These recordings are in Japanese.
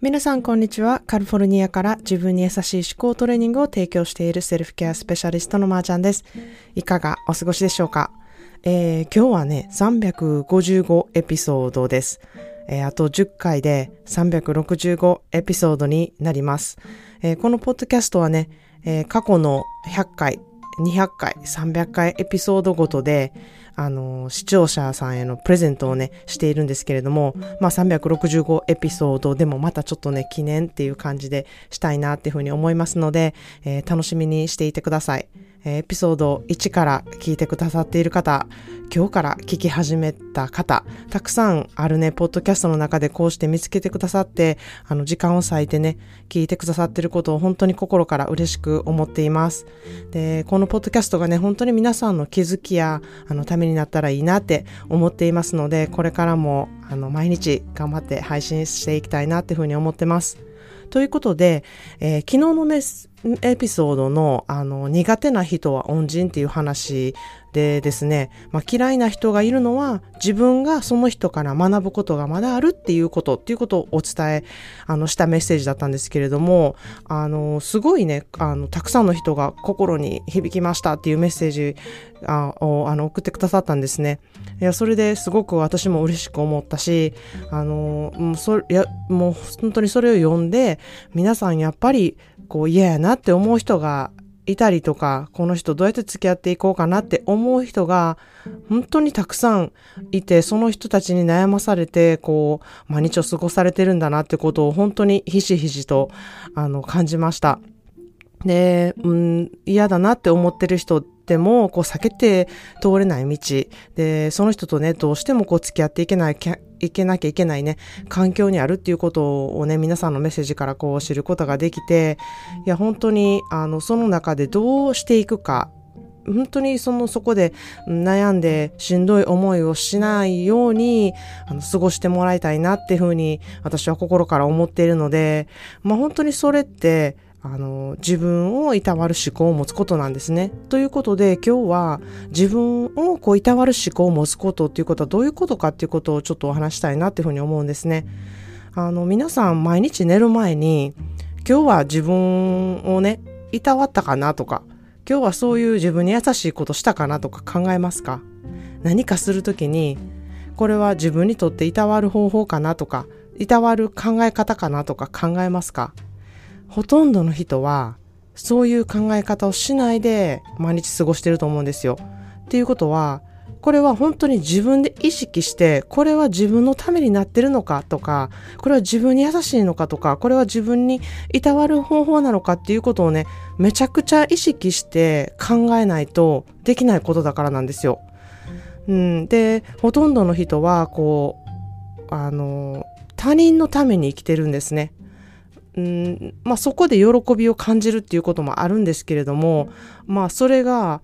皆さん、こんにちは。カリフォルニアから自分に優しい思考トレーニングを提供しているセルフケアスペシャリストのまーちゃんです。いかがお過ごしでしょうか、えー、今日はね、355エピソードです。えー、あと10回で365エピソードになります。えー、このポッドキャストはね、過去の100回、200回、300回エピソードごとで、あの、視聴者さんへのプレゼントをね、しているんですけれども、まあ365エピソードでもまたちょっとね、記念っていう感じでしたいなっていうふうに思いますので、えー、楽しみにしていてください。エピソード1から聞いてくださっている方、今日から聞き始めた方、たくさんあるね、ポッドキャストの中でこうして見つけてくださって、あの、時間を割いてね、聞いてくださっていることを本当に心から嬉しく思っています。で、このポッドキャストがね、本当に皆さんの気づきや、あの、ためになったらいいなって思っていますので、これからも、あの、毎日頑張って配信していきたいなっていうふうに思ってます。ということで、えー、昨日のね、エピソードの、あの、苦手な人は恩人っていう話でですね、まあ、嫌いな人がいるのは自分がその人から学ぶことがまだあるっていうことっていうことをお伝え、あの、したメッセージだったんですけれども、あの、すごいね、あの、たくさんの人が心に響きましたっていうメッセージあをあの送ってくださったんですね。いや、それですごく私も嬉しく思ったし、あの、もうそやもう本当にそれを読んで、皆さんやっぱりこう嫌やなって思う人がいたりとか、この人どうやって付き合っていこうかなって思う人が本当にたくさんいて、その人たちに悩まされて、こう、毎日を過ごされてるんだなってことを本当にひしひしと、あの、感じました。で、うん、嫌だなって思ってる人っても、こう避けて通れない道。で、その人とね、どうしてもこう付き合っていけない、いけなきゃいけないね、環境にあるっていうことをね、皆さんのメッセージからこう知ることができて、いや、本当に、あの、その中でどうしていくか、本当にそのそこで悩んでしんどい思いをしないようにあの過ごしてもらいたいなっていうふうに私は心から思っているので、まあ本当にそれってあの、自分をいたわる思考を持つことなんですね。ということで、今日は自分をこういたわる思考を持つことっていうことはどういうことかっていうことをちょっとお話したいなっていうふうに思うんですね。あの、皆さん毎日寝る前に、今日は自分をね、いたわったかなとか、今日はそういう自分に優しいことしたかなとか考えますか？何かするときに、これは自分にとっていたわる方法かなとか、いたわる考え方かなとか考えますか？ほとんどの人はそういう考え方をしないで毎日過ごしてると思うんですよ。っていうことはこれは本当に自分で意識してこれは自分のためになってるのかとかこれは自分に優しいのかとかこれは自分にいたわる方法なのかっていうことをねめちゃくちゃ意識して考えないとできないことだからなんですよ。うん、でほとんどの人はこうあの他人のために生きてるんですね。うんまあ、そこで喜びを感じるっていうこともあるんですけれども、まあ、それが、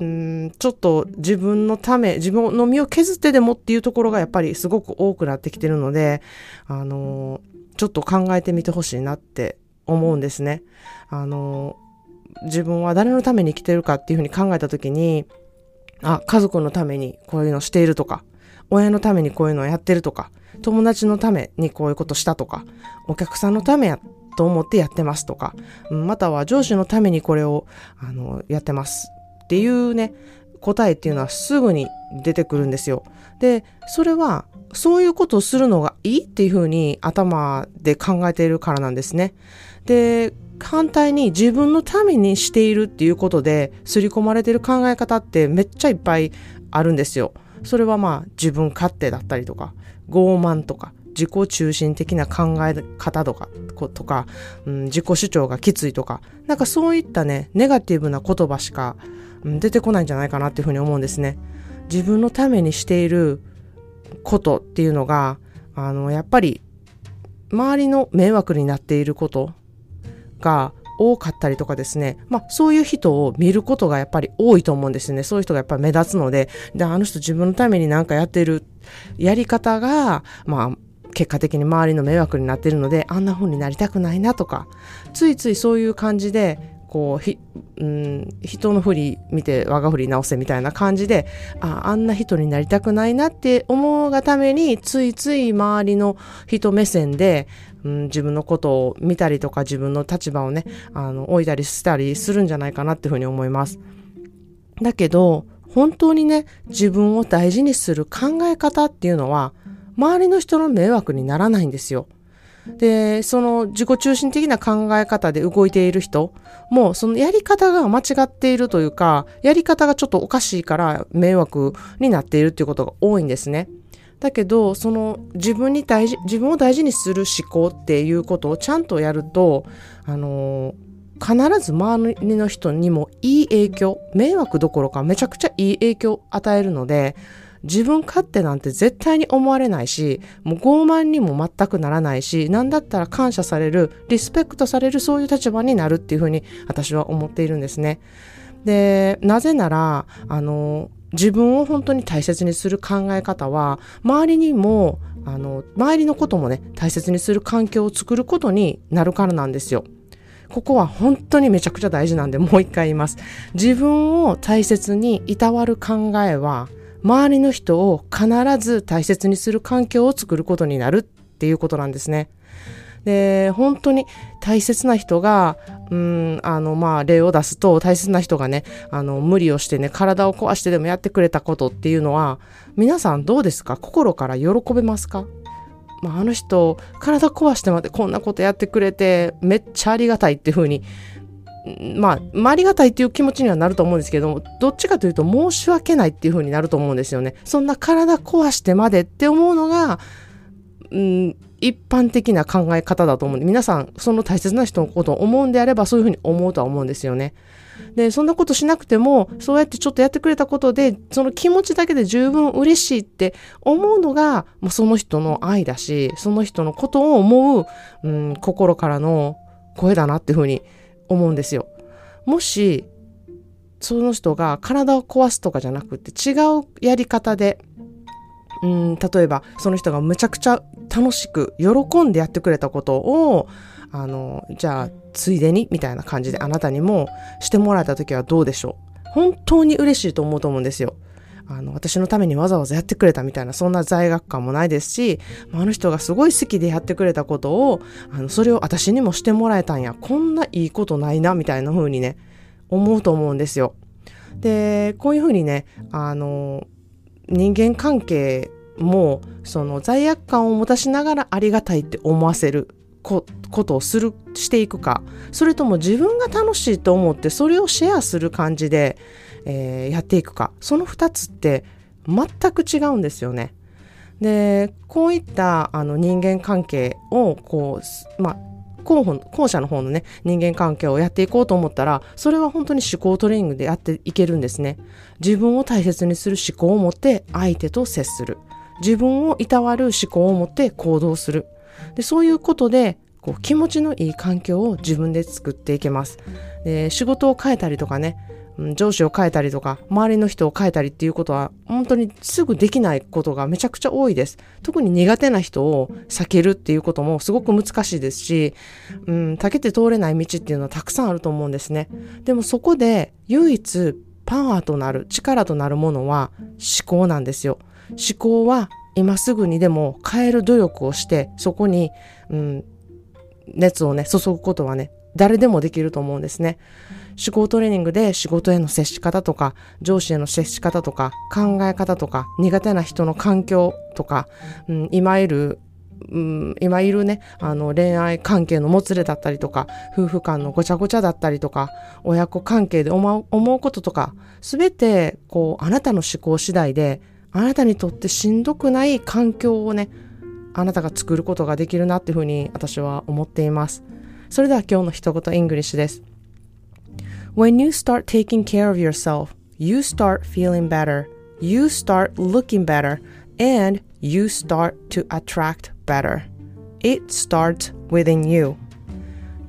うん、ちょっと自分のため、自分の身を削ってでもっていうところがやっぱりすごく多くなってきてるので、あのちょっと考えてみてほしいなって思うんですね。あの自分は誰のために生きてるかっていうふうに考えたときに、あ、家族のためにこういうのしているとか、親のためにこういうのをやってるとか、友達のためにこういうことしたとか、お客さんのためやと思ってやってますとか、または上司のためにこれを、あの、やってますっていうね、答えっていうのはすぐに出てくるんですよ。で、それは、そういうことをするのがいいっていうふうに頭で考えているからなんですね。で、反対に自分のためにしているっていうことで、刷り込まれてる考え方ってめっちゃいっぱいあるんですよ。それはまあ自分勝手だったりとか、傲慢とか、自己中心的な考え方とか、とか、うん、自己主張がきついとか、なんかそういったね、ネガティブな言葉しか、うん、出てこないんじゃないかなっていうふうに思うんですね。自分のためにしていることっていうのが、あの、やっぱり、周りの迷惑になっていることが多かったりとかですね、まあそういう人を見ることがやっぱり多いと思うんですよね。そういう人がやっぱり目立つので、で、あの人自分のために何かやってる。やり方が、まあ結果的に周りの迷惑になってるので、あんな風になりたくないなとか、ついついそういう感じで、こう、ひ、うん、人の振り見て我が振り直せみたいな感じで、あ、あんな人になりたくないなって思うがために、ついつい周りの人目線で、うん、自分のことを見たりとか自分の立場をね、あの、置いたりしたりするんじゃないかなっていうふうに思います。だけど、本当にね、自分を大事にする考え方っていうのは、周りの人の迷惑にならないんですよ。で、その自己中心的な考え方で動いている人も、そのやり方が間違っているというか、やり方がちょっとおかしいから迷惑になっているっていうことが多いんですね。だけど、その自分に大事、自分を大事にする思考っていうことをちゃんとやると、あの必ず周りの人にもいい影響、迷惑どころかめちゃくちゃいい影響を与えるので、自分勝手なんて絶対に思われないし、もう傲慢にも全くならないし、なんだったら感謝される、リスペクトされるそういう立場になるっていうふうに私は思っているんですね。で、なぜなら、あの、自分を本当に大切にする考え方は、周りにも、あの、周りのこともね、大切にする環境を作ることになるからなんですよ。ここは本当にめちゃくちゃ大事なんで、もう一回言います。自分を大切にいたわる考えは、周りの人を必ず大切にする環境を作ることになるっていうことなんですね。で、本当に大切な人が、うん、あの、まあ、例を出すと、大切な人がね、あの、無理をしてね、体を壊してでもやってくれたことっていうのは、皆さんどうですか？心から喜べますか？まあ、あの人、体壊してまでこんなことやってくれて、めっちゃありがたいっていうふうにまあ、まあ、ありがたいっていう気持ちにはなると思うんですけども、どっちかというと申し訳ないっていう風になると思うんですよね。そんな体壊してまでって思うのが、うん、一般的な考え方だと思うんで、皆さん、その大切な人のことを思うんであれば、そういう風に思うとは思うんですよね。で、そんなことしなくても、そうやってちょっとやってくれたことで、その気持ちだけで十分嬉しいって思うのが、まあ、その人の愛だし、その人のことを思う、うん、心からの声だなっていう風に思うんですよ。もし、その人が体を壊すとかじゃなくて違うやり方で、うん、例えばその人がむちゃくちゃ楽しく喜んでやってくれたことを、あの、じゃあ、ついでにみたいな感じであなたにもしてもらえた時はどうでしょう？本当に嬉しいと思うと思うんですよ。あの、私のためにわざわざやってくれたみたいな、そんな罪悪感もないですし、あの人がすごい好きでやってくれたことを、あの、それを私にもしてもらえたんや、こんないいことないな、みたいな風にね、思うと思うんですよ。で、こういう風にね、あの、人間関係も、その罪悪感を持たしながらありがたいって思わせることをする、していくか、それとも自分が楽しいと思ってそれをシェアする感じで、えー、やっていくかその2つって全く違うんですよね。でこういったあの人間関係をこうまあ候補後者の方のね人間関係をやっていこうと思ったらそれは本当に思考トレーニングでやっていけるんですね。自分を大切にする思考を持って相手と接する。自分をいたわる思考を持って行動する。でそういうことでこう気持ちのいい環境を自分で作っていけます。で仕事を変えたりとかね上司を変えたりとか、周りの人を変えたりっていうことは、本当にすぐできないことがめちゃくちゃ多いです。特に苦手な人を避けるっていうこともすごく難しいですし、うん、避けて通れない道っていうのはたくさんあると思うんですね。でもそこで唯一パワーとなる、力となるものは思考なんですよ。思考は今すぐにでも変える努力をして、そこに、うん、熱をね、注ぐことはね、誰でもできると思うんですね。思考トレーニングで仕事への接し方とか、上司への接し方とか、考え方とか、苦手な人の環境とか、うん、今いるうん、今いるね、あの恋愛関係のもつれだったりとか、夫婦間のごちゃごちゃだったりとか、親子関係で思う思うこととか、すべて、こう、あなたの思考次第で、あなたにとってしんどくない環境をね、あなたが作ることができるなっていうふうに私は思っています。それでは今日の一言 English です。When you start taking care of yourself, you start feeling better, you start looking better, and you start to attract better. It starts within you.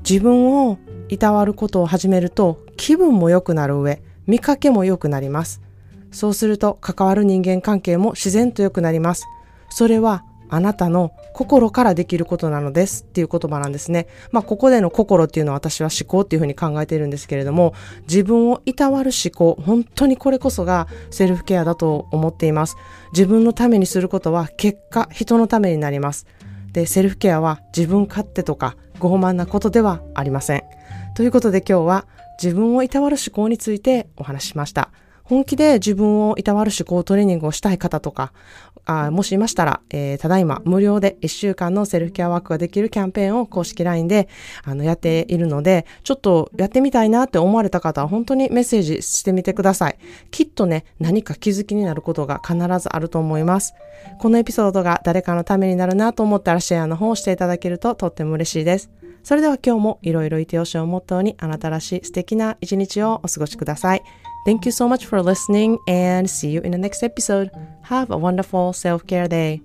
自分をいたわることを始めると気分も良くなる上、見かけも良くなります。そうすると関わる人間関係も自然と良くなります。それはあなたの心からできることなのですっていう言葉なんですね。まあ、ここでの心っていうのは私は思考っていうふうに考えているんですけれども、自分をいたわる思考、本当にこれこそがセルフケアだと思っています。自分のためにすることは結果、人のためになります。で、セルフケアは自分勝手とか傲慢なことではありません。ということで今日は自分をいたわる思考についてお話ししました。本気で自分をいたわる思考トレーニングをしたい方とか、あもしいましたら、えー、ただいま無料で1週間のセルフケアワークができるキャンペーンを公式 LINE であのやっているので、ちょっとやってみたいなって思われた方は本当にメッセージしてみてください。きっとね、何か気づきになることが必ずあると思います。このエピソードが誰かのためになるなと思ったらシェアの方をしていただけるととっても嬉しいです。それでは今日もいろいろいてよしをモットーにあなたらしい素敵な一日をお過ごしください。Thank you so much for listening and see you in the next episode. Have a wonderful self care day.